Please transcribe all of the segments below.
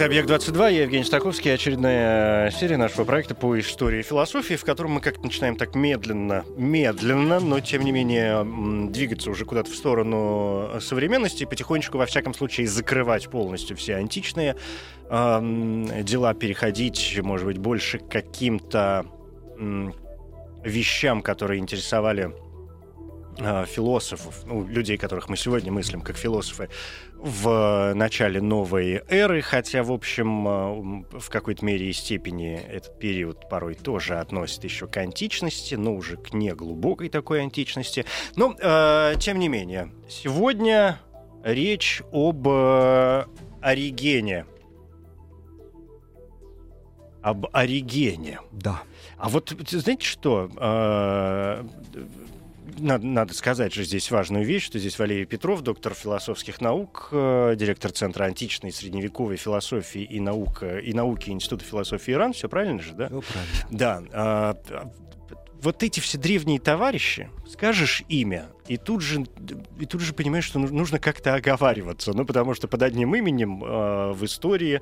Это «Объект-22», я Евгений Стаковский, очередная серия нашего проекта по истории философии, в котором мы как-то начинаем так медленно, медленно, но тем не менее двигаться уже куда-то в сторону современности и потихонечку, во всяком случае, закрывать полностью все античные э, дела, переходить, может быть, больше к каким-то э, вещам, которые интересовали э, философов, ну, людей, которых мы сегодня мыслим как философы, в начале новой эры, хотя, в общем, э, в какой-то мере и степени этот период порой тоже относит еще к античности, но уже к неглубокой такой античности. Но, э, тем не менее, сегодня речь об э, Оригене. Об Оригене. Да. А вот знаете что? Э, надо, надо сказать же здесь важную вещь, что здесь Валерий Петров, доктор философских наук, э, директор Центра античной и средневековой философии и, наука, и науки Института философии Иран. Все правильно же, да? Все правильно. Да. А, вот эти все древние товарищи, скажешь имя, и тут же, и тут же понимаешь, что нужно как-то оговариваться. Ну, потому что под одним именем э, в истории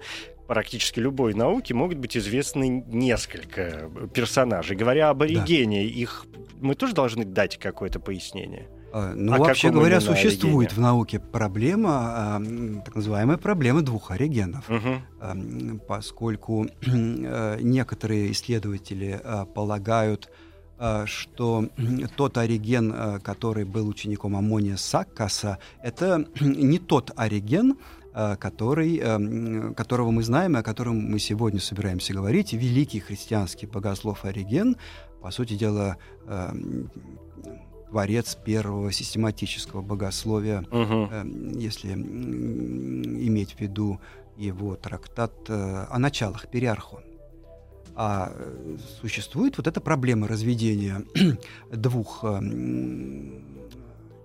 практически любой науки могут быть известны несколько персонажей. Говоря об оригене, да. их мы тоже должны дать какое-то пояснение. А, ну, а вообще говоря, существует оригене? в науке проблема, э, так называемая проблема двух оригенов, угу. э, поскольку э, некоторые исследователи э, полагают, что тот ориген, который был учеником Амония Саккаса, это не тот ориген, который, эм, которого мы знаем и о котором мы сегодня собираемся говорить. Великий христианский богослов Ориген, по сути дела, эм, творец первого систематического богословия, угу. если иметь в виду его трактат э, о началах Периархон. А существует вот эта проблема разведения двух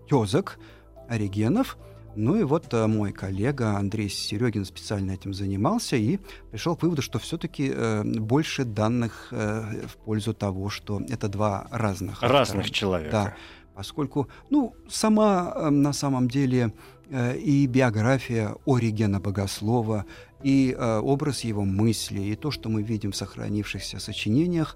тезок, оригенов – ну и вот э, мой коллега Андрей Серегин специально этим занимался и пришел к выводу, что все-таки э, больше данных э, в пользу того, что это два разных разных автора. человека. Да, поскольку, ну, сама э, на самом деле э, и биография Оригена Богослова, и э, образ его мысли, и то, что мы видим в сохранившихся сочинениях,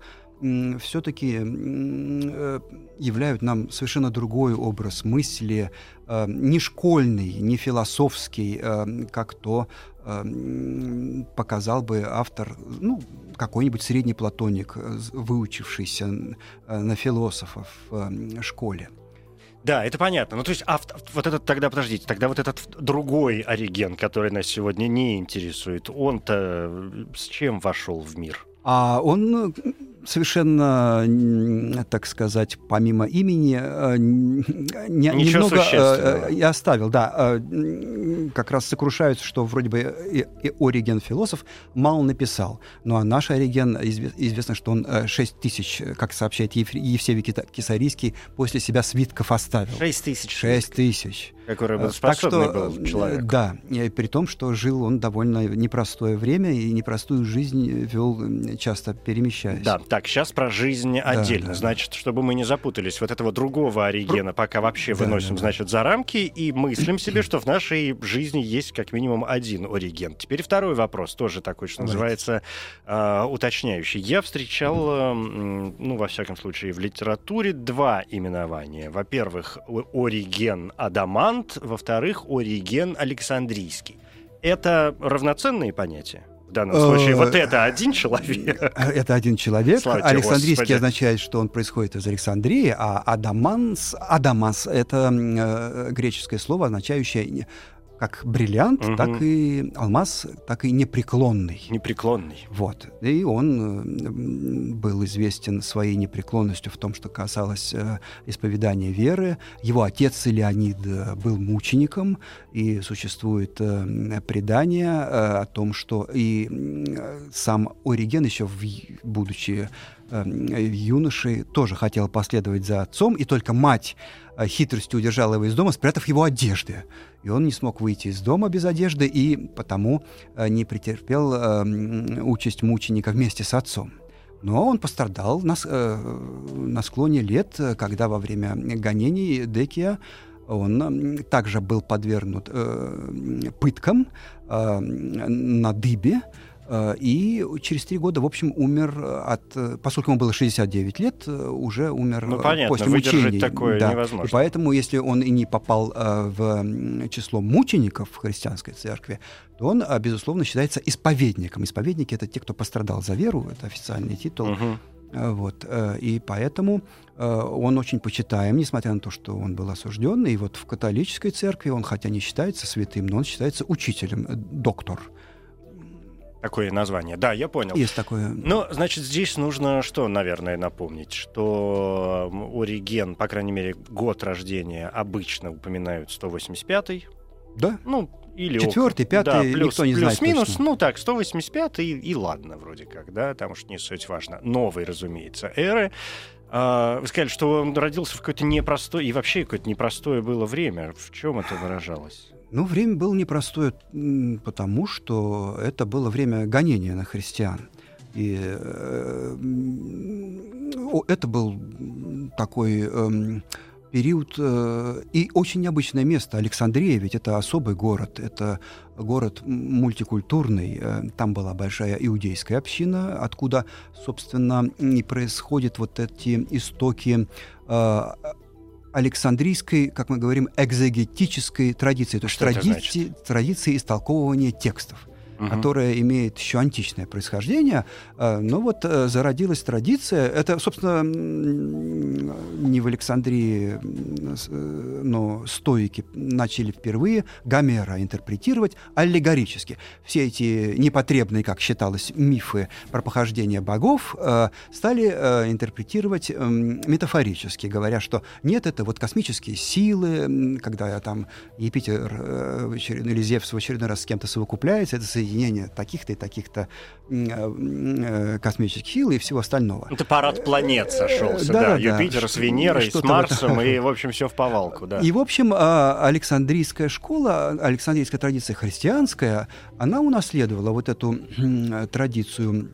все-таки э, являют нам совершенно другой образ мысли, э, не школьный, не философский, э, как то показал бы автор, ну, какой-нибудь средний платоник, выучившийся на философов в школе. Да, это понятно. Ну, то есть, а вот этот тогда, подождите, тогда вот этот другой ориген, который нас сегодня не интересует, он-то с чем вошел в мир? А он совершенно, так сказать, помимо имени, э, не, немного э, я оставил, да, э, как раз сокрушаются, что вроде бы и, и Ориген философ мало написал, ну а наш Ориген, известно, что он 6 тысяч, как сообщает Евсевий Кисарийский, после себя свитков оставил. 6 тысяч. 6 тысяч. Который был способный так что, был человек. Да, при том, что жил он довольно непростое время и непростую жизнь вел, часто перемещаясь. Да, так, сейчас про жизнь отдельно. Да, да. Значит, чтобы мы не запутались, вот этого другого оригена пока вообще да, выносим, да, значит, за рамки и мыслим себе, что в нашей жизни есть как минимум один ориген. Теперь второй вопрос, тоже такой, что называется, э, уточняющий. Я встречал, э, ну, во всяком случае, в литературе два именования. Во-первых, ориген Адаман, Кант, во-вторых, Ориген Александрийский. Это равноценные понятия? В данном случае вот э, это один человек. Это один человек. Слава Александрийский Господи. означает, что он происходит из Александрии, а Адаманс, Адамас — это э, греческое слово, означающее как бриллиант, угу. так и алмаз, так и непреклонный. Непреклонный. Вот. И он был известен своей непреклонностью в том, что касалось э, исповедания веры. Его отец Леонид э, был мучеником, и существует э, предание о том, что и сам Ориген еще, в, будучи юношей тоже хотел последовать за отцом, и только мать хитростью удержала его из дома, спрятав его одежды. И он не смог выйти из дома без одежды, и потому не претерпел участь мученика вместе с отцом. Но он пострадал на, на склоне лет, когда во время гонений Декия он также был подвергнут э, пыткам э, на дыбе, э, и через три года, в общем, умер от... Поскольку ему было 69 лет, уже умер ну, понятно, после мучений. такое да. невозможно. И поэтому, если он и не попал в число мучеников в христианской церкви, то он, безусловно, считается исповедником. Исповедники — это те, кто пострадал за веру, это официальный титул. Угу. Вот, и поэтому Э, он очень почитаем, несмотря на то, что он был осужден. И вот в католической церкви он, хотя не считается святым, но он считается учителем, э, доктор. Такое название. Да, я понял. Есть такое. Ну, значит, здесь нужно что, наверное, напомнить, что Ориген, по крайней мере, год рождения обычно упоминают 185-й. Да. Ну, или Четвертый, пятый, да, плюс, никто не плюс, знает минус, точно. ну так, 185 и, и ладно вроде как, да, там уж не суть важно. Новый, разумеется, эры. А, вы сказали, что он родился в какое-то непростое, и вообще какое-то непростое было время. В чем это выражалось? Ну, время было непростое, потому что это было время гонения на христиан. И э, это был такой э, период э, и очень необычное место. Александрия, ведь это особый город, это город мультикультурный. Э, там была большая иудейская община, откуда, собственно, и происходят вот эти истоки э, Александрийской, как мы говорим, экзегетической традиции, то есть традиции, традиции истолковывания текстов угу. которая имеет еще античное происхождение. Э, но вот э, зародилась традиция. Это, собственно, не в Александрии, э, но стоики начали впервые Гомера интерпретировать аллегорически. Все эти непотребные, как считалось, мифы про похождение богов стали интерпретировать метафорически, говоря, что нет, это вот космические силы, когда там Юпитер или Зевс в очередной раз с кем-то совокупляется, это соединение таких-то и таких-то э, э, космических сил и всего остального. Это парад планет сошелся, да, да, да Юпитер да, с Венерой, с Марсом, и, в общем, все в повалку, да. И, в общем, а, Александрийская школа, Александрийская традиция христианская, она унаследовала вот эту традицию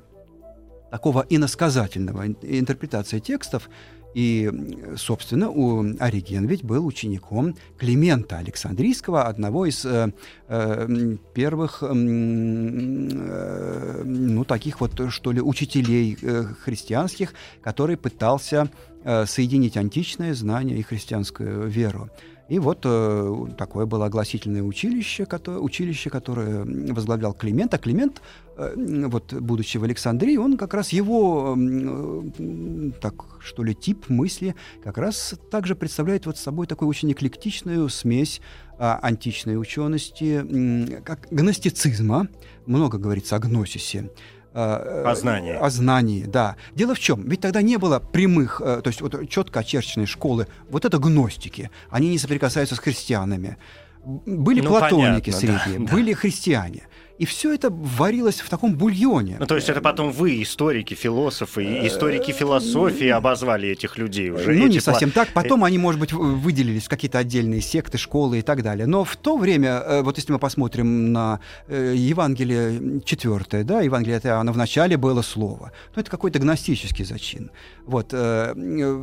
такого иносказательного интерпретации текстов, и, собственно, у Ориген ведь был учеником Климента Александрийского, одного из э, э, первых, э, ну, таких вот, что ли, учителей э, христианских, который пытался э, соединить античное знание и христианскую веру. И вот э, такое было огласительное училище, которое, училище, которое возглавлял Климент. А Климент, э, вот, будучи в Александрии, он как раз его, э, так что ли, тип мысли как раз также представляет вот собой такую очень эклектичную смесь э, античной учености, э, как гностицизма, много говорится о гносисе, о знании. О знании, да. Дело в чем? Ведь тогда не было прямых, э, то есть вот четко очерченной школы. Вот это гностики. Они не соприкасаются с христианами. Были ну, платоники понятно, средние, да, были да. христиане. И все это варилось в таком бульоне. Ну, то есть это потом вы, историки, философы, историки философии обозвали этих людей уже. Ну, не совсем так. Потом они, может быть, выделились в какие-то отдельные секты, школы и так далее. Но в то время, э, вот если мы посмотрим на э, Евангелие четвертое, да, Евангелие от Иоанна, в начале было слово. Ну, это какой-то гностический зачин. Вот. Э,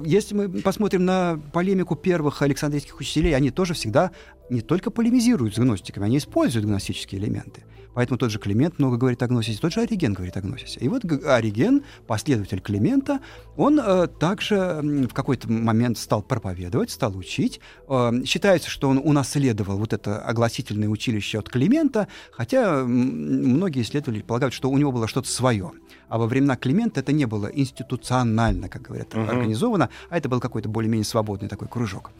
если мы посмотрим на полемику первых Александрийских учителей, они тоже всегда не только полемизируют с гностиками, они используют гностические элементы. Поэтому тот же Климент много говорит о гносисе, тот же Ориген говорит о гносисе. И вот Ориген, последователь Климента, он э, также в какой-то момент стал проповедовать, стал учить. Э, считается, что он унаследовал вот это огласительное училище от Климента, хотя многие исследователи полагают, что у него было что-то свое. А во времена Климента это не было институционально, как говорят, uh-huh. организовано, а это был какой-то более-менее свободный такой кружок.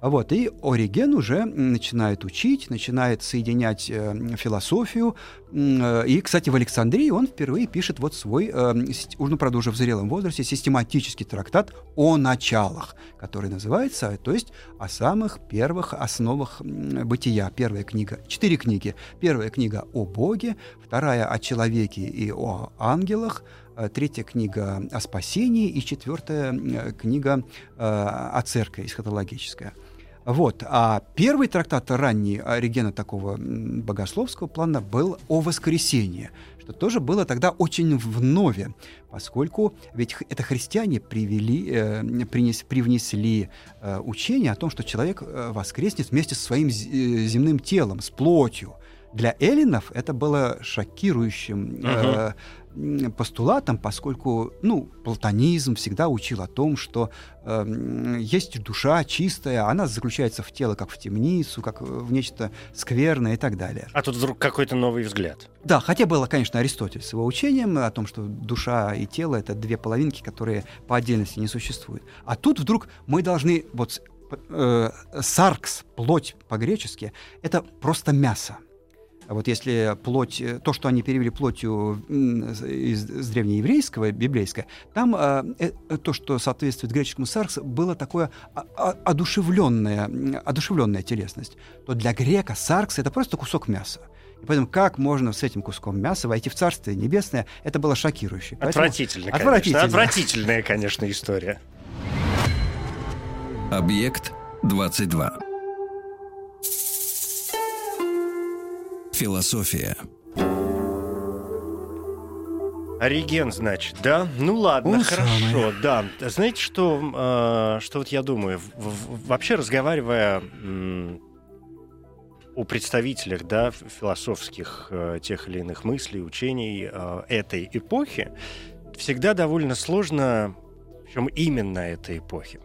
Вот, и Ориген уже начинает учить, начинает соединять э, философию. Э, и, кстати, в Александрии он впервые пишет вот свой, э, уже, правда, уже в зрелом возрасте, систематический трактат о началах, который называется, то есть о самых первых основах бытия. Первая книга, четыре книги. Первая книга о Боге, вторая о человеке и о ангелах, третья книга о спасении и четвертая книга о церкви, эсхатологическая. Вот. А первый трактат ранний Оригена такого богословского плана был о воскресении, что тоже было тогда очень вновь, поскольку ведь это христиане привели, э, принес, привнесли э, учение о том, что человек э, воскреснет вместе со своим э, земным телом, с плотью. Для эллинов это было шокирующим uh-huh постулатом, поскольку ну, платонизм всегда учил о том, что э, есть душа чистая, она заключается в тело, как в темницу, как в нечто скверное и так далее. А тут вдруг какой-то новый взгляд. Да, хотя было, конечно, Аристотель с его учением о том, что душа и тело — это две половинки, которые по отдельности не существуют. А тут вдруг мы должны... Вот э, саркс, плоть по-гречески, это просто мясо. А вот если плоть, э, то, что они перевели плотью из, из древнееврейского, библейское, там э, э, то, что соответствует греческому саркс, было такое одушевленная, одушевленная телесность. То для грека саркс — это просто кусок мяса. И поэтому как можно с этим куском мяса войти в Царствие Небесное, это было шокирующе. Отвратительно, Поэтому... Отвратительно. Отвратительная, конечно, история. Объект 22. Философия. Ориген, значит, да? Ну ладно, Он хорошо, самый. да. Знаете, что, э, что вот я думаю? В, в, вообще разговаривая э, о представителях, да, философских э, тех или иных мыслей, учений э, этой эпохи, всегда довольно сложно причем именно этой эпохи.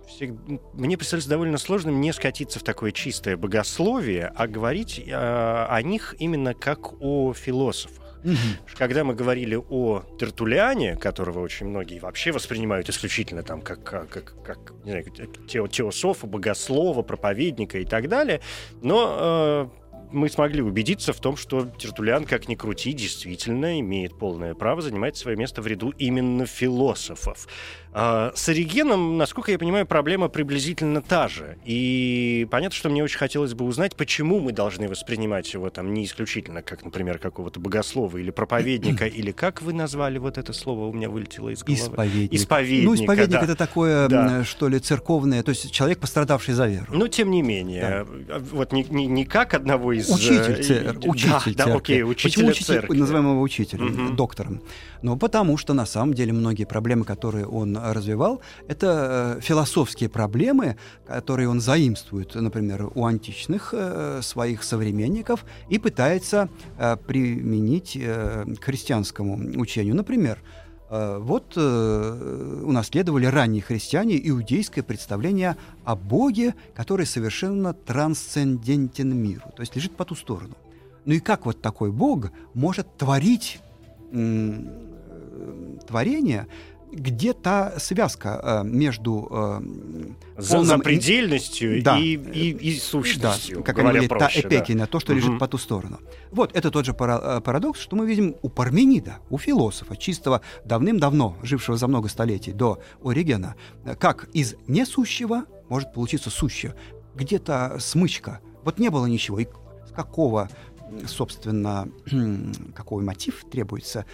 Мне представляется довольно сложным не скатиться в такое чистое богословие, а говорить э, о них именно как о философах. Угу. Когда мы говорили о Тертулиане, которого очень многие вообще воспринимают исключительно там как, как, как, как не знаю, тео, теософа, богослова, проповедника и так далее, но э, мы смогли убедиться в том, что Тертулян, как ни крути, действительно имеет полное право занимать свое место в ряду именно философов. А с Оригеном, насколько я понимаю, проблема приблизительно та же. И понятно, что мне очень хотелось бы узнать, почему мы должны воспринимать его там не исключительно как, например, какого-то богослова или проповедника, или как вы назвали вот это слово, у меня вылетело из головы. Исповедник. Исповедник. Ну, исповедник да. это такое, да. что ли, церковное, то есть человек, пострадавший за веру. Но тем не менее, да. вот не, не, не как одного из... Учитель, цер... учитель да, да, окей, учителя Почему учитель, церкви? называем его учителем, угу. доктором? Ну, потому что на самом деле многие проблемы, которые он развивал, это э, философские проблемы, которые он заимствует, например, у античных э, своих современников и пытается э, применить к христианскому учению. Например, вот унаследовали ранние христиане иудейское представление о Боге, который совершенно трансцендентен миру, то есть лежит по ту сторону. Ну и как вот такой Бог может творить творение, где та связка э, между э, За, полным... запредельностью да, и, и, и сущностью, да, как они говорят, та эпекина, да. то, что лежит угу. по ту сторону. Вот, это тот же э, парадокс, что мы видим у Парменида, у философа, чистого, давным-давно, жившего за много столетий до Оригена, как из несущего может получиться сущее. Где-то смычка. Вот не было ничего. И с какого собственно, какой мотив требуется,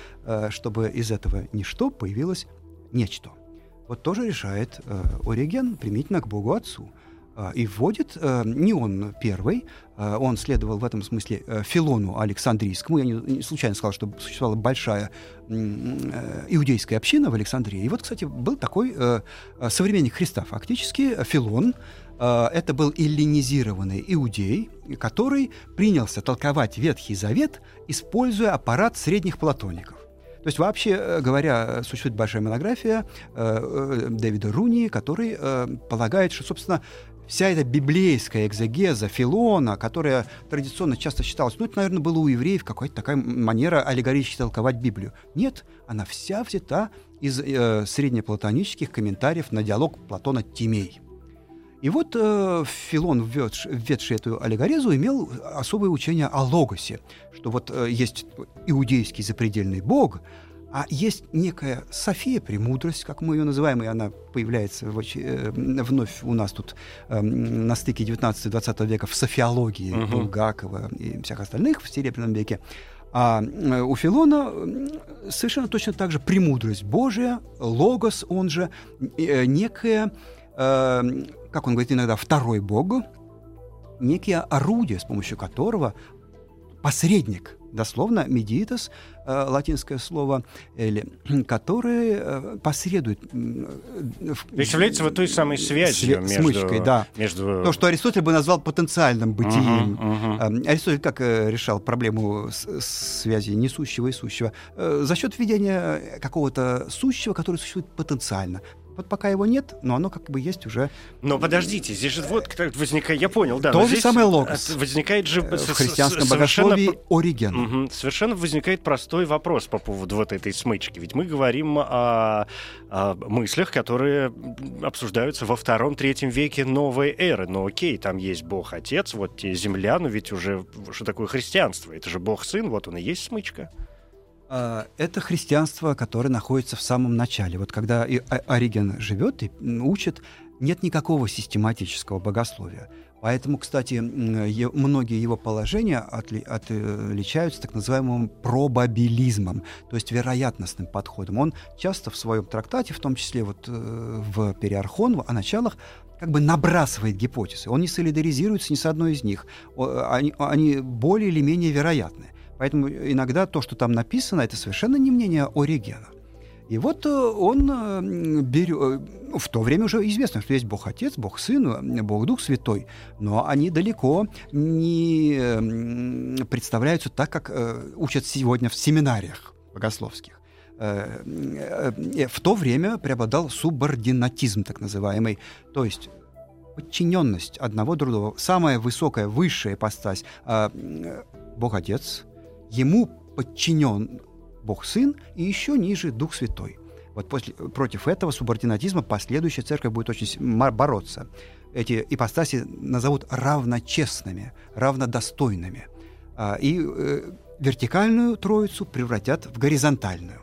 чтобы из этого ничто появилось нечто. Вот тоже решает э, Ориген применительно к Богу Отцу. Э, и вводит, э, не он первый, э, он следовал в этом смысле э, Филону Александрийскому. Я не, не случайно сказал, что существовала большая э, иудейская община в Александрии. И вот, кстати, был такой э, современник Христа, фактически, Филон, э, это был эллинизированный иудей, который принялся толковать Ветхий Завет, используя аппарат средних платоников. То есть, вообще э, говоря, существует большая монография э, э, Дэвида Руни, который э, полагает, что, собственно, вся эта библейская экзегеза Филона, которая традиционно часто считалась, ну, это, наверное, было у евреев какая-то такая манера аллегорически толковать Библию. Нет, она вся взята из э, среднеплатонических комментариев на диалог Платона Тимей. И вот э, Филон, введший, эту аллегорезу, имел особое учение о логосе, что вот э, есть иудейский запредельный бог, а есть некая София, премудрость, как мы ее называем, и она появляется в, э, вновь у нас тут э, на стыке 19-20 века в софиологии uh-huh. Булгакова и всех остальных в Серебряном веке. А у Филона совершенно точно так же премудрость Божия, логос, он же некое, как он говорит иногда, второй Бог, некие орудие, с помощью которого посредник, дословно медитас, э, латинское слово, или, который э, посредует. Э, Представляете, вот той самой связью свя- между... Смычкой, да. Между... То, что Аристотель бы назвал потенциальным бытием. Uh-huh, uh-huh. Аристотель как решал проблему связи несущего и сущего? За счет введения какого-то сущего, который существует потенциально. Вот пока его нет, но оно как бы есть уже. Но подождите, здесь же вот возникает, я понял, да. То же самое логос. Возникает же в христианском богословии Ориген. Угу, совершенно возникает простой вопрос по поводу вот этой смычки. Ведь мы говорим о, о мыслях, которые обсуждаются во втором-третьем веке новой эры. Но окей, там есть Бог Отец, вот земля, но ведь уже что такое христианство? Это же Бог Сын, вот он и есть смычка. А, это христианство, которое находится в самом начале. Вот когда Ориген живет и учит, нет никакого систематического богословия. Поэтому, кстати, многие его положения отличаются так называемым пробабилизмом, то есть вероятностным подходом. Он часто в своем трактате, в том числе вот э, в Периархон, о началах, как бы набрасывает гипотезы. Он не солидаризируется ни с одной из них. Они, они более или менее вероятны. Поэтому иногда то, что там написано, это совершенно не мнение Оригена. И вот э, он э, берет... Э, в то время уже известно, что есть Бог Отец, Бог Сын, Бог Дух Святой, но они далеко не представляются так, как учат сегодня в семинариях богословских. В то время преобладал субординатизм, так называемый, то есть подчиненность одного другого. Самая высокая, высшая ипостась Бог Отец, ему подчинен Бог Сын и еще ниже Дух Святой. Вот после, против этого субординатизма последующая церковь будет очень бороться. Эти ипостаси назовут равночестными, равнодостойными. А, и э, вертикальную троицу превратят в горизонтальную.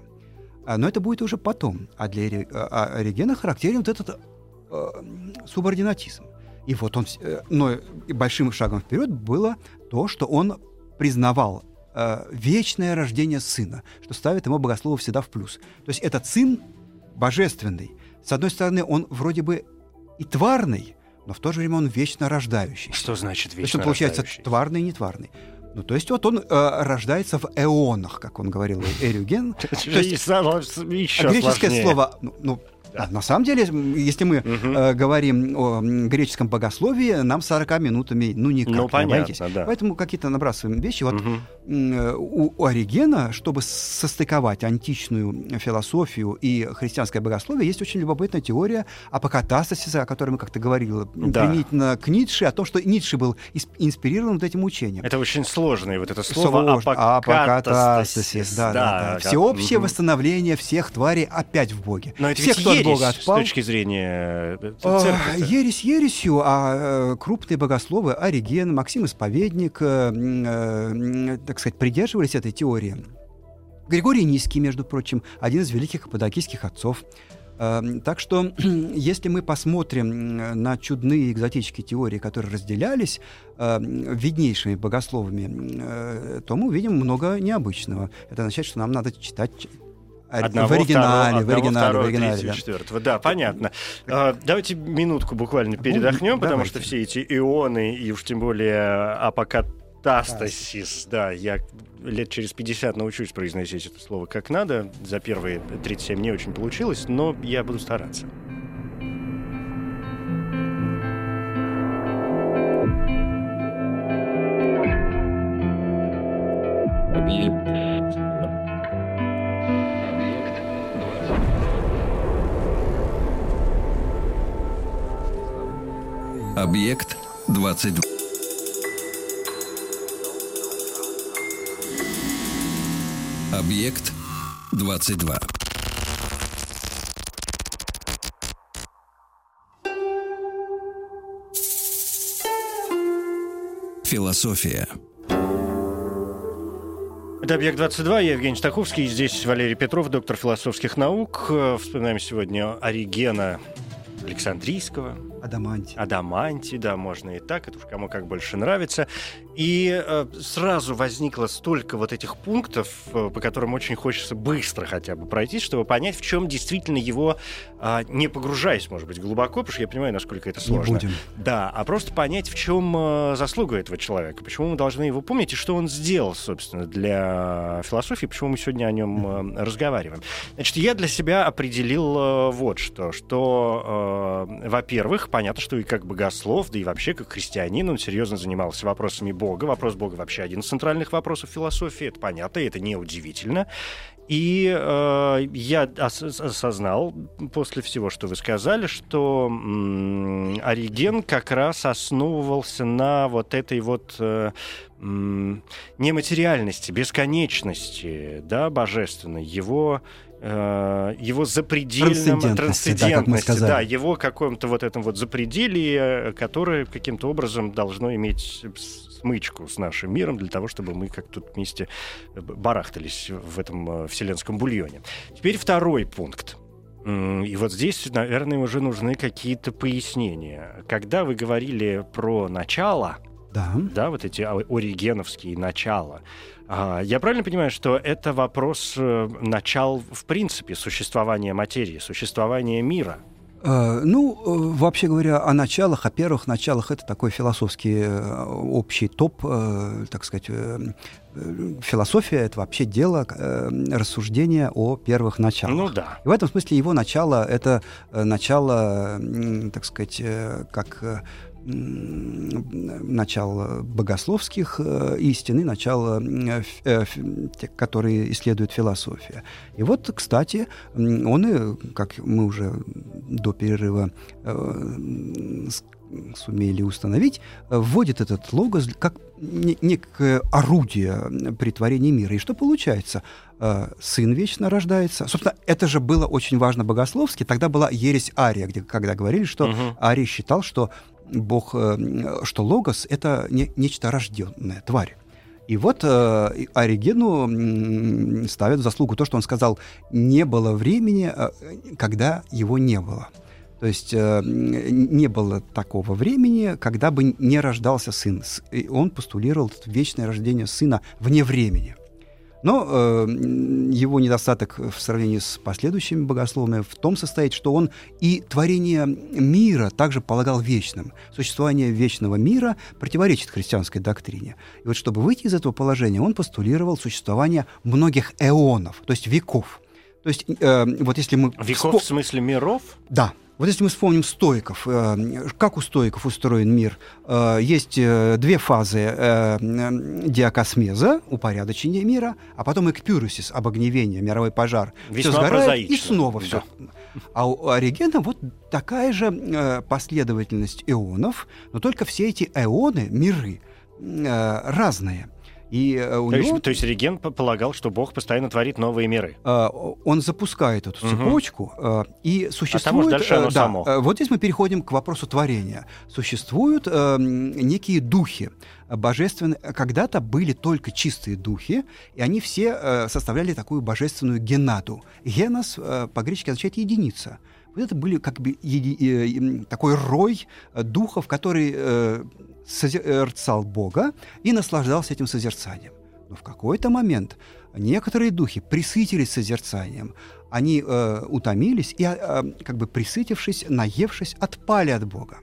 А, но это будет уже потом. А для а, Оригена характерен вот этот субординатизм. И вот он, э, но большим шагом вперед было то, что он признавал э, вечное рождение сына, что ставит ему богослову всегда в плюс. То есть этот сын божественный. С одной стороны, он вроде бы и тварный, но в то же время он вечно рождающий. Что значит вечно То есть он получается тварный и нетварный. Ну, то есть вот он э, рождается в эонах, как он говорил Эрюген. Есть греческое слово, ну, ну да. А на самом деле, если мы угу. э, говорим о греческом богословии, нам 40 минутами ну никак. Ну, понятно, да. Поэтому какие-то набрасываем вещи. Вот угу. э, у, у Оригена, чтобы состыковать античную философию и христианское богословие, есть очень любопытная теория апокатастасиса, о которой мы как-то говорили, да. применительно к Ницше, о том, что Ницше был инспирирован вот этим учением. Это очень сложное вот это слово Слож... апокатастасис. Да, да, да, да. Всеобщее угу. восстановление всех тварей опять в Боге. Но это Все, кто от Бога отпал. С точки зрения э, церкви. Ересь ересью, а э, крупные богословы, Ориген, Максим Исповедник, э, так сказать, придерживались этой теории. Григорий Низкий, между прочим, один из великих каппадокийских отцов. Так что, если мы посмотрим на чудные экзотические теории, которые разделялись виднейшими богословами, то мы увидим много необычного. Это означает, что нам надо читать Одного, в оригинале, второго, в оригинале, второго, в оригинале, третьего, да. четвертого. Да, понятно. А, давайте минутку буквально передохнем, ну, потому что все эти ионы и уж тем более апокатастасис, да, я лет через 50 научусь произносить это слово как надо. За первые 37 не очень получилось, но я буду стараться. Объект 22. Объект 22. Философия. Это «Объект-22», я Евгений Стаховский, здесь Валерий Петров, доктор философских наук. Вспоминаем сегодня Оригена Александрийского, Адаманти. Адаманти, да, можно и так, это уж кому как больше нравится. И э, сразу возникло столько вот этих пунктов, э, по которым очень хочется быстро хотя бы пройти, чтобы понять, в чем действительно его, э, не погружаясь, может быть, глубоко, потому что я понимаю, насколько это сложно. Не будем. Да, а просто понять, в чем э, заслуга этого человека, почему мы должны его помнить и что он сделал, собственно, для философии, почему мы сегодня о нем э, разговариваем. Значит, я для себя определил э, вот что, что, э, во-первых, понятно, что и как богослов, да и вообще как христианин он серьезно занимался вопросами Бога, Бога. Вопрос Бога вообще один из центральных вопросов философии. Это понятно, и это неудивительно. И э, я ос- осознал после всего, что вы сказали, что м- Ориген как раз основывался на вот этой вот э, м- нематериальности, бесконечности, да, божественной, его его запредельном Трансцендентности, трансцендентности, да, да, его каком-то вот этом вот запределии, которое каким-то образом должно иметь смычку с нашим миром для того, чтобы мы как тут вместе барахтались в этом э, вселенском бульоне. Теперь второй пункт. И вот здесь, наверное, уже нужны какие-то пояснения. Когда вы говорили про начало, да, да вот эти оригеновские начала, я правильно понимаю, что это вопрос э, начал, в принципе, существования материи, существования мира? Э, ну, э, вообще говоря, о началах, о первых началах, это такой философский общий топ, так сказать, философия — это вообще дело рассуждения о первых началах. Ну да. И в этом смысле его начало — это начало, так сказать, как начало богословских э, истин и начало, э, э, которые исследует философия. И вот, кстати, он, и, как мы уже до перерыва сумели установить, вводит этот логос как некое орудие притворения мира. И что получается? Сын вечно рождается. Собственно, это же было очень важно богословски. Тогда была ересь Ария, где, когда говорили, что угу. Арий считал, что Бог, э, что логос — это не, нечто рожденное, тварь. И вот э, Оригену ставят в заслугу то, что он сказал, не было времени, э, когда его не было. То есть э, не было такого времени, когда бы не рождался сын. И он постулировал вечное рождение сына вне времени. Но э, его недостаток в сравнении с последующими богословами в том состоит, что он и творение мира также полагал вечным. Существование вечного мира противоречит христианской доктрине. И вот чтобы выйти из этого положения, он постулировал существование многих эонов, то есть веков. То есть э, вот если мы... Веков вспом... в смысле миров? Да, вот если мы вспомним стоиков, э, как у стоиков устроен мир, э, есть э, две фазы диакосмеза, упорядочения мира, а потом экпюрусис, обогневение, мировой пожар. Весьма все сгорает, прозаично. и снова все. А у Оригена вот такая же последовательность эонов, но только все эти эоны, миры, разные. И э, у то, него... есть, то есть Реген полагал, что Бог постоянно творит новые миры. Э, он запускает эту цепочку, угу. и существует... А там уж дальше оно да, само. Вот здесь мы переходим к вопросу творения. Существуют э, некие духи божественные. Когда-то были только чистые духи, и они все э, составляли такую божественную генаду. Генос э, по-гречески означает единица. Это были как бы еди, э, такой рой духов, который э, созерцал Бога и наслаждался этим созерцанием. Но в какой-то момент некоторые духи присытились созерцанием, они э, утомились и, э, как бы присытившись, наевшись, отпали от Бога.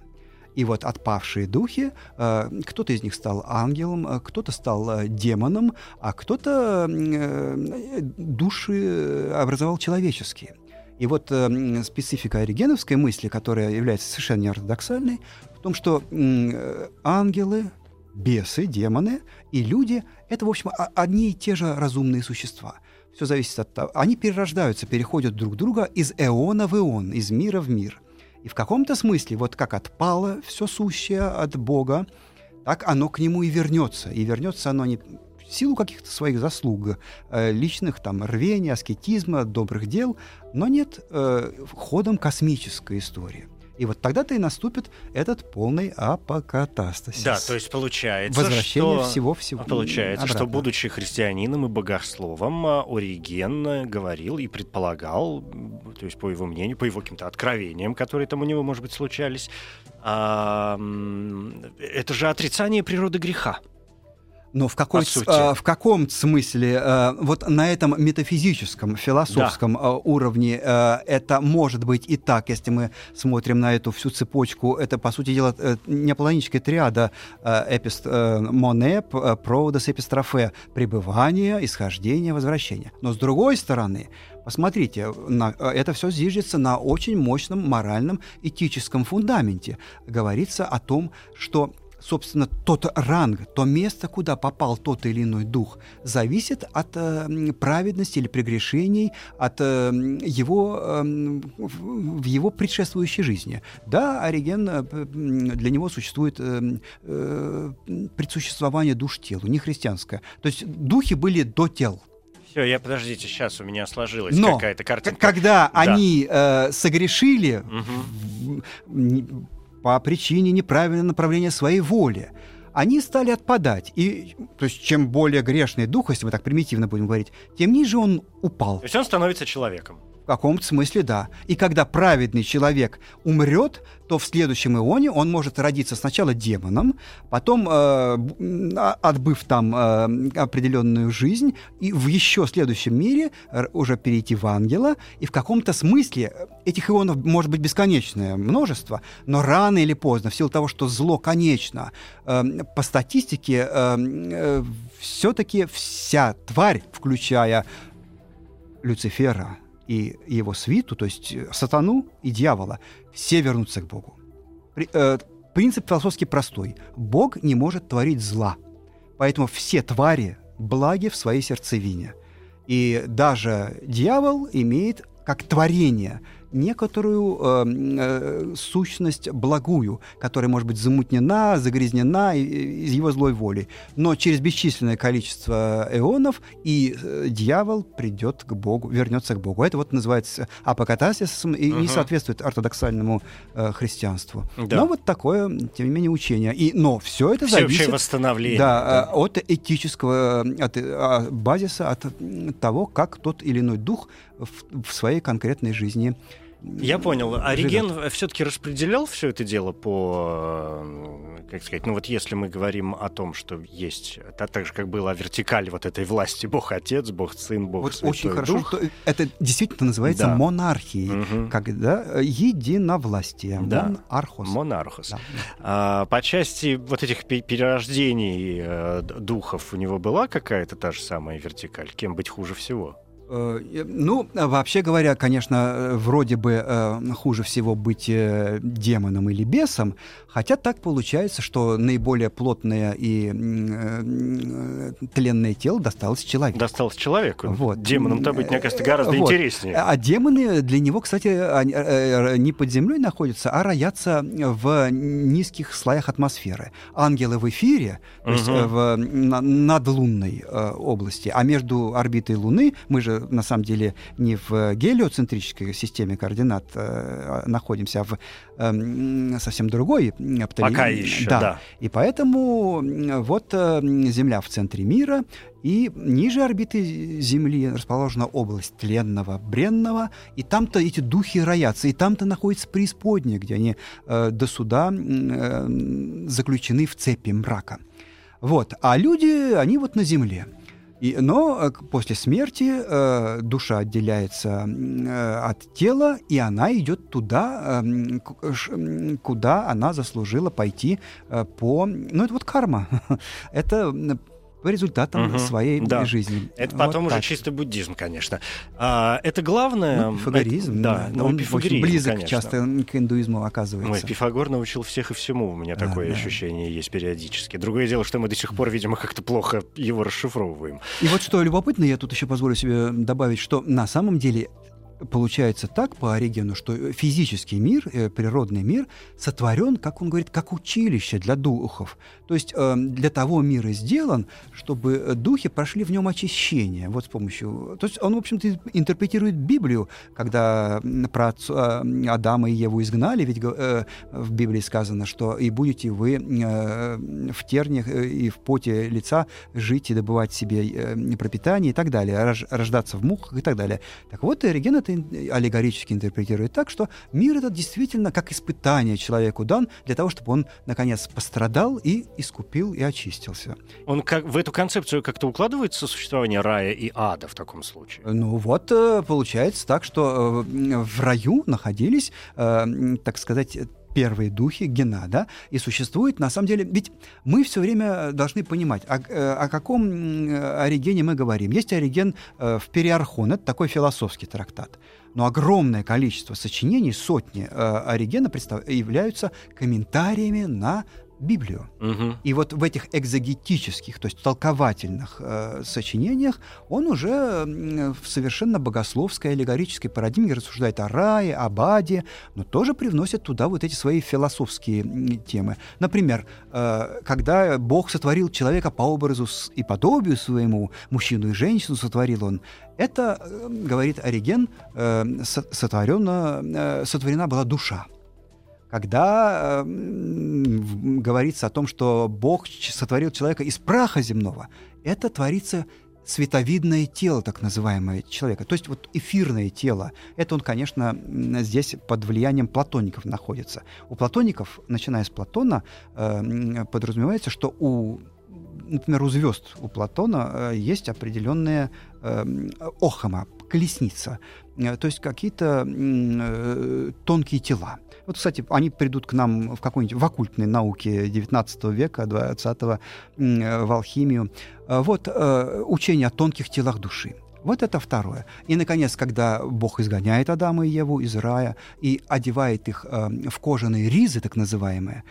И вот отпавшие духи, э, кто-то из них стал ангелом, э, кто-то стал э, демоном, а кто-то э, души образовал человеческие. И вот э, специфика оригеновской мысли, которая является совершенно неортодоксальной, том, что э, ангелы, бесы, демоны и люди — это, в общем, одни и те же разумные существа. Все зависит от того. Они перерождаются, переходят друг друга из эона в эон, из мира в мир. И в каком-то смысле, вот как отпало все сущее от Бога, так оно к нему и вернется. И вернется оно не в силу каких-то своих заслуг, э, личных там рвения, аскетизма, добрых дел, но нет э, ходом космической истории. И вот тогда-то и наступит этот полный апокатастасис. Да, то есть получается, Возвращение что... всего-всего. Получается, обратно. что, будучи христианином и богословом, а, Ориген говорил и предполагал, то есть по его мнению, по его каким-то откровениям, которые там у него, может быть, случались, а, это же отрицание природы греха. Но в, какой, э, в каком смысле, э, вот на этом метафизическом, философском да. э, уровне э, это может быть и так, если мы смотрим на эту всю цепочку, это, по сути дела, э, неопланическая триада э, эпист, э, э, Проводос, Эпистрофе, пребывание, исхождение, возвращение. Но с другой стороны, Посмотрите, на, это все зиждется на очень мощном моральном, этическом фундаменте. Говорится о том, что собственно, тот ранг, то место, куда попал тот или иной дух, зависит от э, праведности или прегрешений, от э, его, э, в его предшествующей жизни. Да, Ориген, э, для него существует э, э, предсуществование душ телу, не христианское. То есть духи были до тел. Все, я подождите, сейчас у меня сложилась какая-то картинка. Когда да. они э, согрешили, угу по причине неправильного направления своей воли, они стали отпадать. И, то есть, чем более грешный дух, если мы так примитивно будем говорить, тем ниже он упал. То есть он становится человеком. В каком-то смысле да. И когда праведный человек умрет, то в следующем ионе он может родиться сначала демоном, потом, э, а, отбыв там э, определенную жизнь, и в еще следующем мире уже перейти в ангела. И в каком-то смысле этих ионов может быть бесконечное множество, но рано или поздно, в силу того, что зло конечно, э, по статистике э, э, все-таки вся тварь, включая Люцифера, и его свиту, то есть э, сатану и дьявола, все вернутся к Богу. При, э, принцип философски простой. Бог не может творить зла. Поэтому все твари благи в своей сердцевине. И даже дьявол имеет как творение некоторую э, э, сущность благую, которая может быть замутнена, загрязнена из его злой воли. Но через бесчисленное количество эонов и э, дьявол придет к Богу, вернется к Богу. Это вот называется апокатасисом и угу. не соответствует ортодоксальному э, христианству. Да. Но вот такое, тем не менее, учение. И, но все это зависит восстановление, да, да. Э, от этического от, от базиса, от того, как тот или иной дух в, в своей конкретной жизни я понял. Ориген все-таки распределял все это дело по, э, как сказать, ну вот если мы говорим о том, что есть, это так же, как было о вертикали вот этой власти, Бог Отец, Бог Сын, Бог вот Святой очень хорошо, Дух. что это действительно называется да. монархией, угу. когда э, единовластие, да. монархос. Монархос. Да. А, по части вот этих перерождений э, духов у него была какая-то та же самая вертикаль? Кем быть хуже всего? Э, ну, вообще говоря, конечно, вроде бы э, хуже всего быть э, демоном или бесом, хотя так получается, что наиболее плотное и э, тленное тело досталось человеку. Досталось человеку. Вот. Демоном-то быть, мне кажется, гораздо вот. интереснее. А демоны для него, кстати, э, не под землей находятся, а роятся в низких слоях атмосферы. Ангелы в эфире, то есть угу. в надлунной области, а между орбитой Луны мы же на самом деле не в гелиоцентрической системе координат э, находимся, а в э, совсем другой. Пока еще, да. да. И поэтому вот э, Земля в центре мира, и ниже орбиты Земли расположена область тленного, бренного, и там-то эти духи роятся, и там-то находится преисподняя, где они э, до суда э, заключены в цепи мрака. Вот. А люди, они вот на Земле. И, но э, после смерти э, душа отделяется э, от тела, и она идет туда, э, куда она заслужила пойти э, по... Ну, это вот карма. это по результатам угу, своей да. жизни. Это потом вот уже так. чистый буддизм, конечно. А, это главное... Ну, пифагоризм. Это, да, он очень близок конечно. часто к индуизму оказывается. Ой, Пифагор научил всех и всему, у меня а, такое да. ощущение есть периодически. Другое дело, что мы до сих пор, видимо, как-то плохо его расшифровываем. И вот что любопытно, я тут еще позволю себе добавить, что на самом деле получается так по Оригену, что физический мир, э, природный мир сотворен, как он говорит, как училище для духов. То есть э, для того мира сделан, чтобы духи прошли в нем очищение. Вот с помощью... То есть он, в общем-то, интерпретирует Библию, когда про отца, э, Адама и Еву изгнали, ведь э, в Библии сказано, что и будете вы э, в терниях э, и в поте лица жить и добывать себе э, пропитание и так далее, рождаться в мухах и так далее. Так вот, Ориген это аллегорически интерпретирует так, что мир это действительно как испытание человеку дан для того, чтобы он, наконец, пострадал и искупил и очистился. Он как, в эту концепцию как-то укладывается существование рая и ада в таком случае? Ну вот, э, получается так, что э, в раю находились, э, так сказать, первые духи Генада, и существует, на самом деле, ведь мы все время должны понимать, о, э, о каком оригене мы говорим. Есть ориген э, в Периархон, это такой философский трактат. Но огромное количество сочинений, сотни э, оригена представ... являются комментариями на Библию. Угу. И вот в этих экзогетических, то есть толковательных э, сочинениях он уже в совершенно богословской, аллегорической парадигме рассуждает о рае, об аде, но тоже привносит туда вот эти свои философские темы. Например, э, когда Бог сотворил человека по образу и подобию своему, мужчину и женщину сотворил он, это, э, говорит Ориген, э, сотворена, э, сотворена была душа когда э, говорится о том, что Бог сотворил человека из праха земного, это творится световидное тело, так называемое человека, то есть вот эфирное тело. Это он, конечно, здесь под влиянием платоников находится. У платоников, начиная с Платона, э, подразумевается, что у например, у звезд у Платона э, есть определенная э, охама, колесница, э, то есть какие-то э, тонкие тела. Вот, кстати, они придут к нам в какой-нибудь в оккультной науке 19 века, 20 в алхимию. Э, вот э, учение о тонких телах души. Вот это второе. И, наконец, когда Бог изгоняет Адама и Еву из рая и одевает их э, в кожаные ризы, так называемые,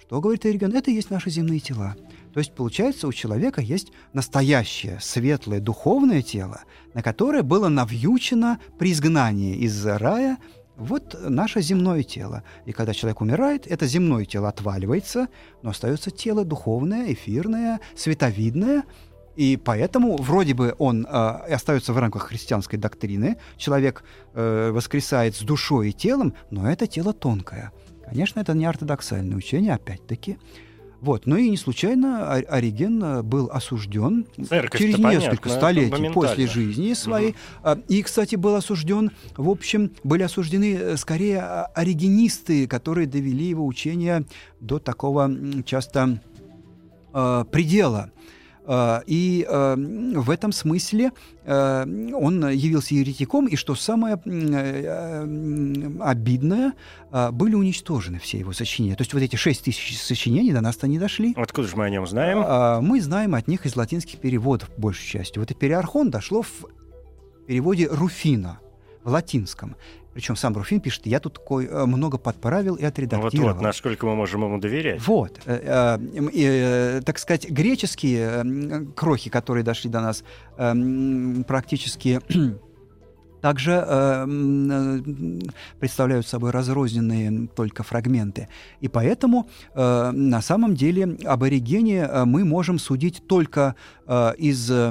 что говорит Эриген? Это и есть наши земные тела. То есть, получается, у человека есть настоящее, светлое, духовное тело, на которое было навьючено при изгнании из рая вот наше земное тело. И когда человек умирает, это земное тело отваливается, но остается тело духовное, эфирное, световидное. И поэтому вроде бы он э, остается в рамках христианской доктрины. Человек э, воскресает с душой и телом, но это тело тонкое. Конечно, это не ортодоксальное учение, опять-таки. Вот. Ну и не случайно Ориген э, был осужден Церковь через несколько понятно, столетий после жизни своей. Угу. И, кстати, был осужден, в общем, были осуждены э, скорее оригенисты, которые довели его учение до такого часто э, предела. Э, и э, в этом смысле э, он явился еретиком, и что самое обидное, были уничтожены все его сочинения. То есть вот эти шесть тысяч сочинений до нас-то не дошли. Откуда же мы о нем знаем? Мы знаем от них из латинских переводов, большей частью. Вот и Периархон дошло в переводе Руфина в латинском. Причем сам Руфин пишет, я тут э, много подправил и отредактировал. Вот-вот, насколько мы можем ему доверять. Вот. Э, э, так сказать, греческие крохи, которые дошли до нас, практически также э, представляют собой разрозненные только фрагменты. И поэтому э, на самом деле об оригене мы можем судить только из э,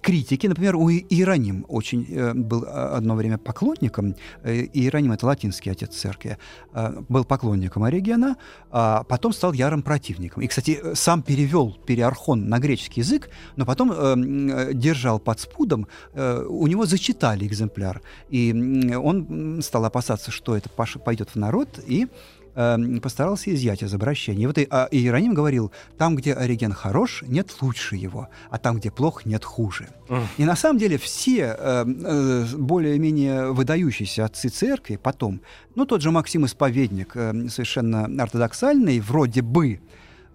критики. Например, у Иероним очень э, был одно время поклонником, э, Иероним — это латинский отец церкви, э, был поклонником Оригена, а потом стал ярым противником. И, кстати, сам перевел Периархон на греческий язык, но потом э, держал под спудом, э, у него зачитали экземпляр. И он стал опасаться, что это пойдет в народ, и э, постарался изъять из обращения. Вот и, а, Иероним говорил, там, где Ориген хорош, нет лучше его, а там, где плох, нет хуже. Mm. И на самом деле все э, э, более-менее выдающиеся отцы церкви потом, ну тот же Максим Исповедник, э, совершенно ортодоксальный, вроде бы,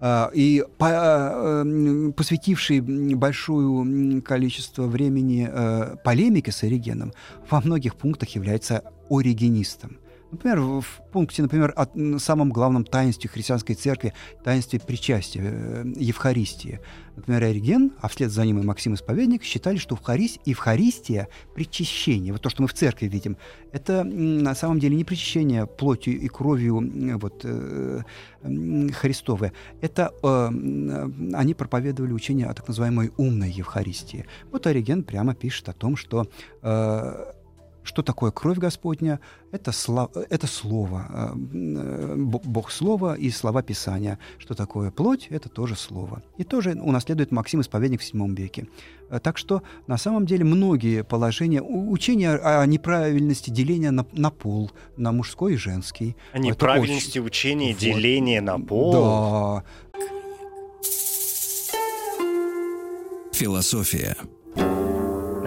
а, и эм, посвятивший большое количество времени э, полемике с Оригеном, во многих пунктах является оригенистом. Например, в пункте, например, о самом главном таинстве христианской церкви, таинстве причастия, э, Евхаристии. Например, Ориген, а вслед за ним и Максим Исповедник считали, что Евхарист, Евхаристия, причащение, вот то, что мы в церкви видим, это на самом деле не причащение плотью и кровью вот, э, Христовое. Это э, они проповедовали учение о так называемой умной Евхаристии. Вот Ориген прямо пишет о том, что что такое кровь Господня? Это, слов, это слово, э, Бог слова и слова Писания. Что такое плоть? Это тоже слово. И тоже унаследует Максим Исповедник в VII веке. Так что на самом деле многие положения, учения о неправильности деления на, на пол, на мужской и женский. О неправильности очень... учения вот. деления на пол? Да. Философия.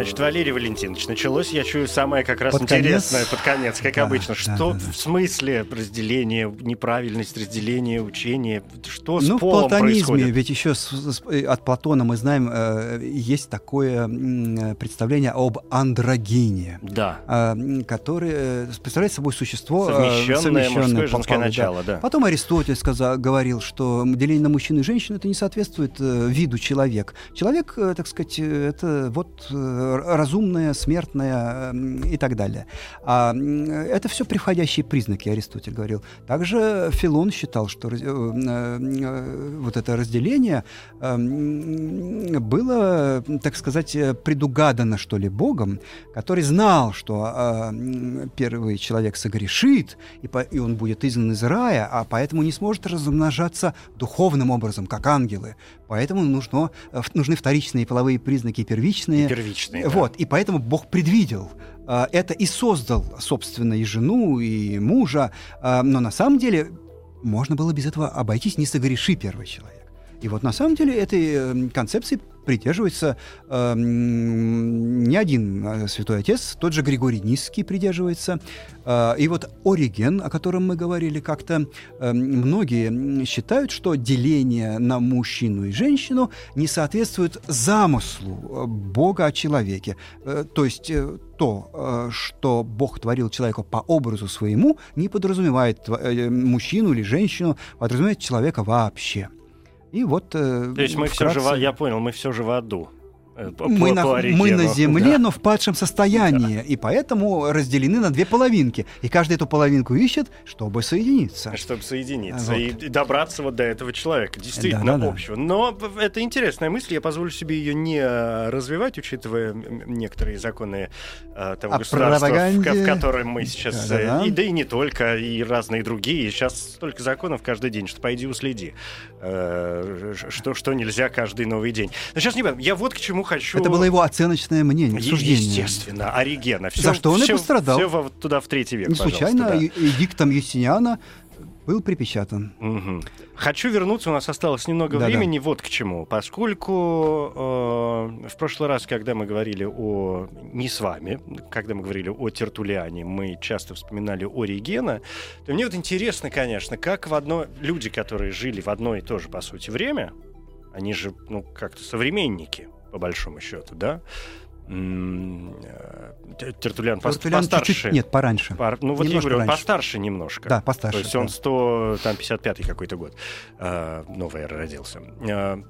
Значит, Валерий Валентинович, началось, я чую, самое как раз под интересное конец? под конец, как да, обычно. Что да, да. в смысле разделения, неправильность разделения учения? Что с ну, полом в платонизме, происходит? ведь еще с, с, от Платона мы знаем, э, есть такое э, представление об андрогине. Да. Э, который э, представляет собой существо... Совмещенное, э, совмещенное мужское женское начало, да. да. Потом Аристотель сказал, говорил, что деление на мужчину и женщину это не соответствует э, виду человек. Человек, э, так сказать, э, это вот... Э, разумное, смертное и так далее. А это все приходящие признаки, Аристотель говорил. Также Филон считал, что э, э, вот это разделение было, так сказать, предугадано, что ли, Богом, который знал, что первый человек согрешит, и он будет изгнан из рая, а поэтому не сможет размножаться духовным образом, как ангелы. Поэтому нужно, э, нужны вторичные половые признаки первичные. И первичные, Вот, и поэтому Бог предвидел э, это и создал, собственно, и жену, и мужа. Э, но на самом деле можно было без этого обойтись, не согреши первый человек. И вот на самом деле этой концепции придерживается э, не один а, святой отец, тот же Григорий Низкий придерживается. Э, и вот Ориген, о котором мы говорили как-то, э, многие считают, что деление на мужчину и женщину не соответствует замыслу э, Бога о человеке. Э, то есть э, то, э, что Бог творил человеку по образу своему, не подразумевает э, мужчину или женщину, подразумевает человека вообще. И вот... Э, То есть мы вкратце... все же, я понял, мы все же в аду. По, мы, на, мы на Земле, да. но в падшем состоянии, да. и поэтому разделены на две половинки. И каждый эту половинку ищет, чтобы соединиться. Чтобы соединиться вот. и добраться вот до этого человека, действительно да, да, общего. Да. Но это интересная мысль, я позволю себе ее не э, развивать, учитывая некоторые законы э, того О государства, в, в котором мы сейчас... Да, да, да. И, да и не только, и разные другие. Сейчас столько законов каждый день, что пойди уследи, что, что нельзя каждый новый день. Но сейчас не Я вот к чему хочу... Это было его оценочное мнение, суждение. Естественно, Оригена. Все, За что он все, и пострадал. Все туда в третий век, Не случайно да. эдиктом Юстиниана был припечатан. Угу. Хочу вернуться, у нас осталось немного да, времени, да. вот к чему. Поскольку э, в прошлый раз, когда мы говорили о... Не с вами, когда мы говорили о Тертулиане, мы часто вспоминали Оригена, то мне вот интересно, конечно, как в одно... Люди, которые жили в одно и то же, по сути, время, они же, ну, как-то современники, по большому счету, да? Э, Тертулян, Тертулян постарше. Чуть-чуть, нет, пораньше. Пар, ну вот немножко я говорю, он постарше немножко. Да, постарше. То есть он 155 какой-то год. Э, новый родился. Э,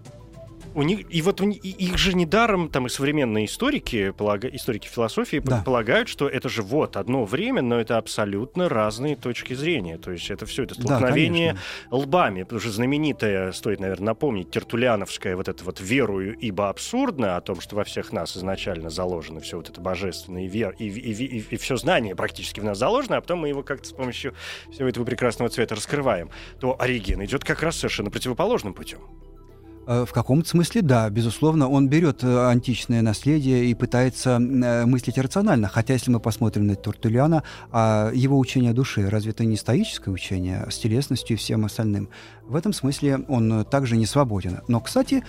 у них, и вот у них, их же недаром там и современные историки, полага, историки философии да. полагают, что это же вот одно время, но это абсолютно разные точки зрения. То есть это все это столкновение да, лбами. Потому что знаменитая, стоит, наверное, напомнить, тертуляновская вот это вот «верую, ибо абсурдно», о том, что во всех нас изначально заложено все вот это божественное, и, вер, и, и, и, и, и все знание практически в нас заложено, а потом мы его как-то с помощью всего этого прекрасного цвета раскрываем, то Ориген идет как раз совершенно противоположным путем. Э, в каком-то смысле, да, безусловно, он берет э, античное наследие и пытается э, мыслить рационально. Хотя, если мы посмотрим на Тортулиана, а его учение о душе, разве это не стоическое учение с телесностью и всем остальным? В этом смысле он также не свободен. Но, кстати,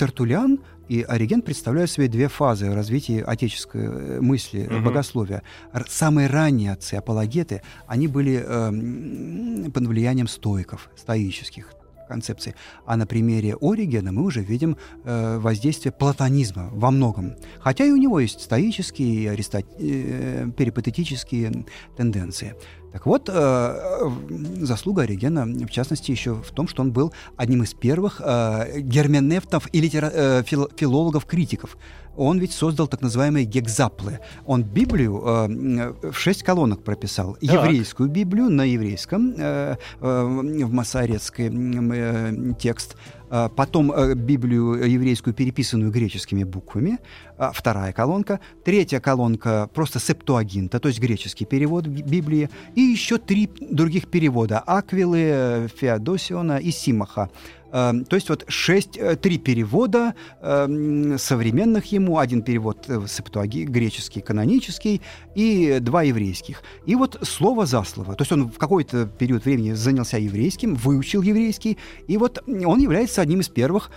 Тертулиан и Ориген представляют себе две фазы развития отеческой мысли, угу. богословия. Самые ранние отцы, апологеты, они были э, под влиянием стоиков, стоических концепции. А на примере Оригена мы уже видим э, воздействие платонизма во многом. Хотя и у него есть стоические и аристот... э, перипатетические тенденции. Так вот, э, заслуга Оригена, в частности, еще в том, что он был одним из первых э, герменевтов и литера... э, фил... филологов-критиков он ведь создал так называемые гекзаплы. Он Библию э, в шесть колонок прописал. Так. Еврейскую Библию на еврейском, э, э, в масоретской э, текст, потом э, Библию еврейскую, переписанную греческими буквами, а, вторая колонка. Третья колонка просто септуагинта, то есть греческий перевод Библии. И еще три других перевода. Аквилы, Феодосиона и Симаха. Эм, то есть вот шесть, э, три перевода эм, современных ему, один перевод э, септуаги, греческий, канонический, и два еврейских. И вот слово за слово. То есть он в какой-то период времени занялся еврейским, выучил еврейский, и вот он является одним из первых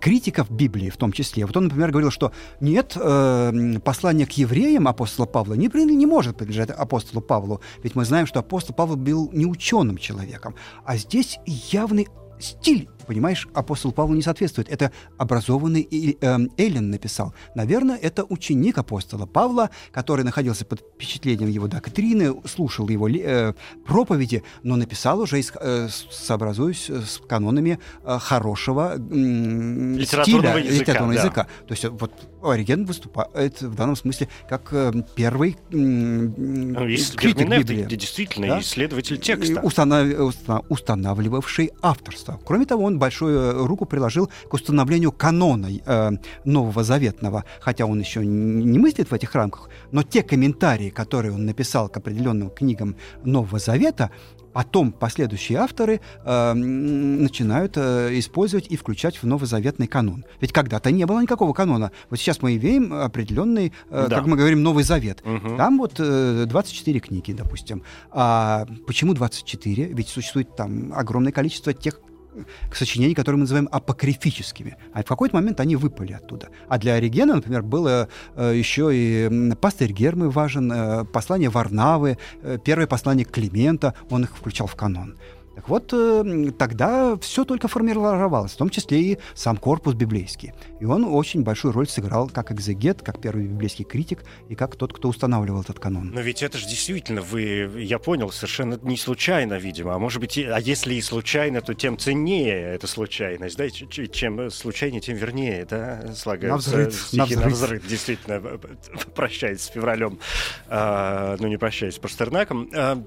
критиков Библии в том числе. Вот он, например, говорил, что нет, эм, послание к евреям апостола Павла не, не может принадлежать апостолу Павлу, ведь мы знаем, что апостол Павел был не ученым человеком, а здесь явный стиль понимаешь, апостол Павел не соответствует. Это образованный э, Эллен написал. Наверное, это ученик апостола Павла, который находился под впечатлением его доктрины, слушал его э, проповеди, но написал уже, э, сообразуясь с канонами э, хорошего э, литературного стиля, языка. Литературного да. языка. То есть вот Ориген выступает в данном смысле как э, первый э, ну, критик Библии. Действительно, да? исследователь текста. Установ, устанавливавший авторство. Кроме того, он большую э, руку приложил к установлению канона э, Нового Заветного, хотя он еще не мыслит в этих рамках, но те комментарии, которые он написал к определенным книгам Нового Завета, потом последующие авторы э, начинают э, использовать и включать в новозаветный канон. Ведь когда-то не было никакого канона. Вот сейчас мы имеем определенный, э, да. как мы говорим, Новый Завет. Угу. Там вот э, 24 книги, допустим. А почему 24? Ведь существует там огромное количество тех сочинений, которые мы называем апокрифическими. А в какой-то момент они выпали оттуда. А для Оригена, например, было э, еще и пастырь Гермы важен, э, послание Варнавы, э, первое послание Климента, он их включал в канон. Так вот, э, тогда все только формировалось, в том числе и сам корпус библейский. И он очень большую роль сыграл как экзегет, как первый библейский критик и как тот, кто устанавливал этот канон. Но ведь это же действительно, вы, я понял, совершенно не случайно, видимо. А может быть, а если и случайно, то тем ценнее эта случайность. Да? Чем случайнее, тем вернее, да, слагаются на взрыв, стихи на взрыв. Действительно, прощаясь с февралем, а, ну не прощаясь с Пастернаком. А,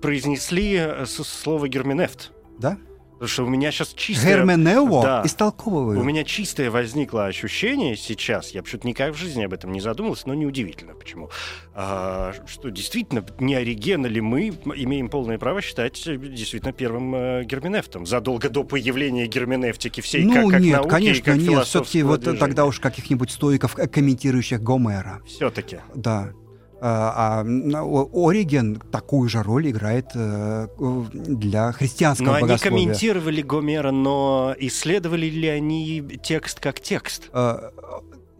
произнесли э, слово герменефт. Да? Потому что у меня сейчас чистое... Герменео да, истолковываю. У меня чистое возникло ощущение сейчас, я почему-то никак в жизни об этом не задумывался, но неудивительно почему, а, что действительно не Ориген ли мы имеем полное право считать действительно первым э, герменефтом, задолго до появления герменевтики всей ну, как, как нет, науки конечно, и как нет, все-таки вот движения. тогда уж каких-нибудь стоиков, э, комментирующих Гомера. Все-таки. Да. А, а Ориген такую же роль играет э, для христианского но богословия. Они комментировали Гомера, но исследовали ли они текст как текст? А,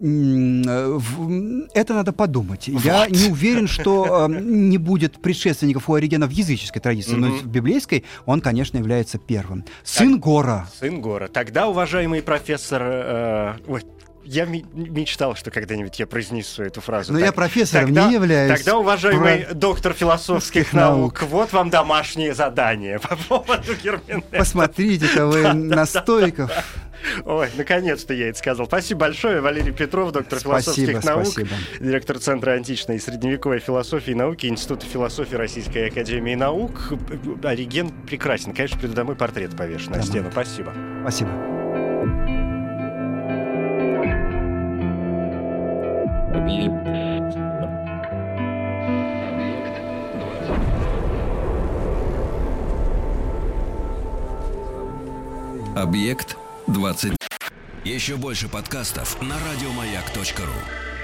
это надо подумать. Вот. Я не уверен, что э, не будет предшественников у Оригена в языческой традиции, mm-hmm. но в библейской он, конечно, является первым. Сын так, Гора. Сын Гора. Тогда, уважаемый профессор... Э, ой, я мечтал, что когда-нибудь я произнесу эту фразу. Но так, я профессором тогда, не являюсь. Тогда, уважаемый про... доктор философских наук, наук, вот вам домашнее задание по поводу Герменеста. Посмотрите-ка вы на стойков. Ой, наконец-то я это сказал. Спасибо большое, Валерий Петров, доктор спасибо, философских наук, спасибо. директор Центра античной и средневековой философии и науки Института философии Российской Академии Наук. Ориген прекрасен. Конечно, передо мной портрет повешен на стену. Спасибо. Спасибо. Объект 20. Еще больше подкастов на радиомаяк.ру.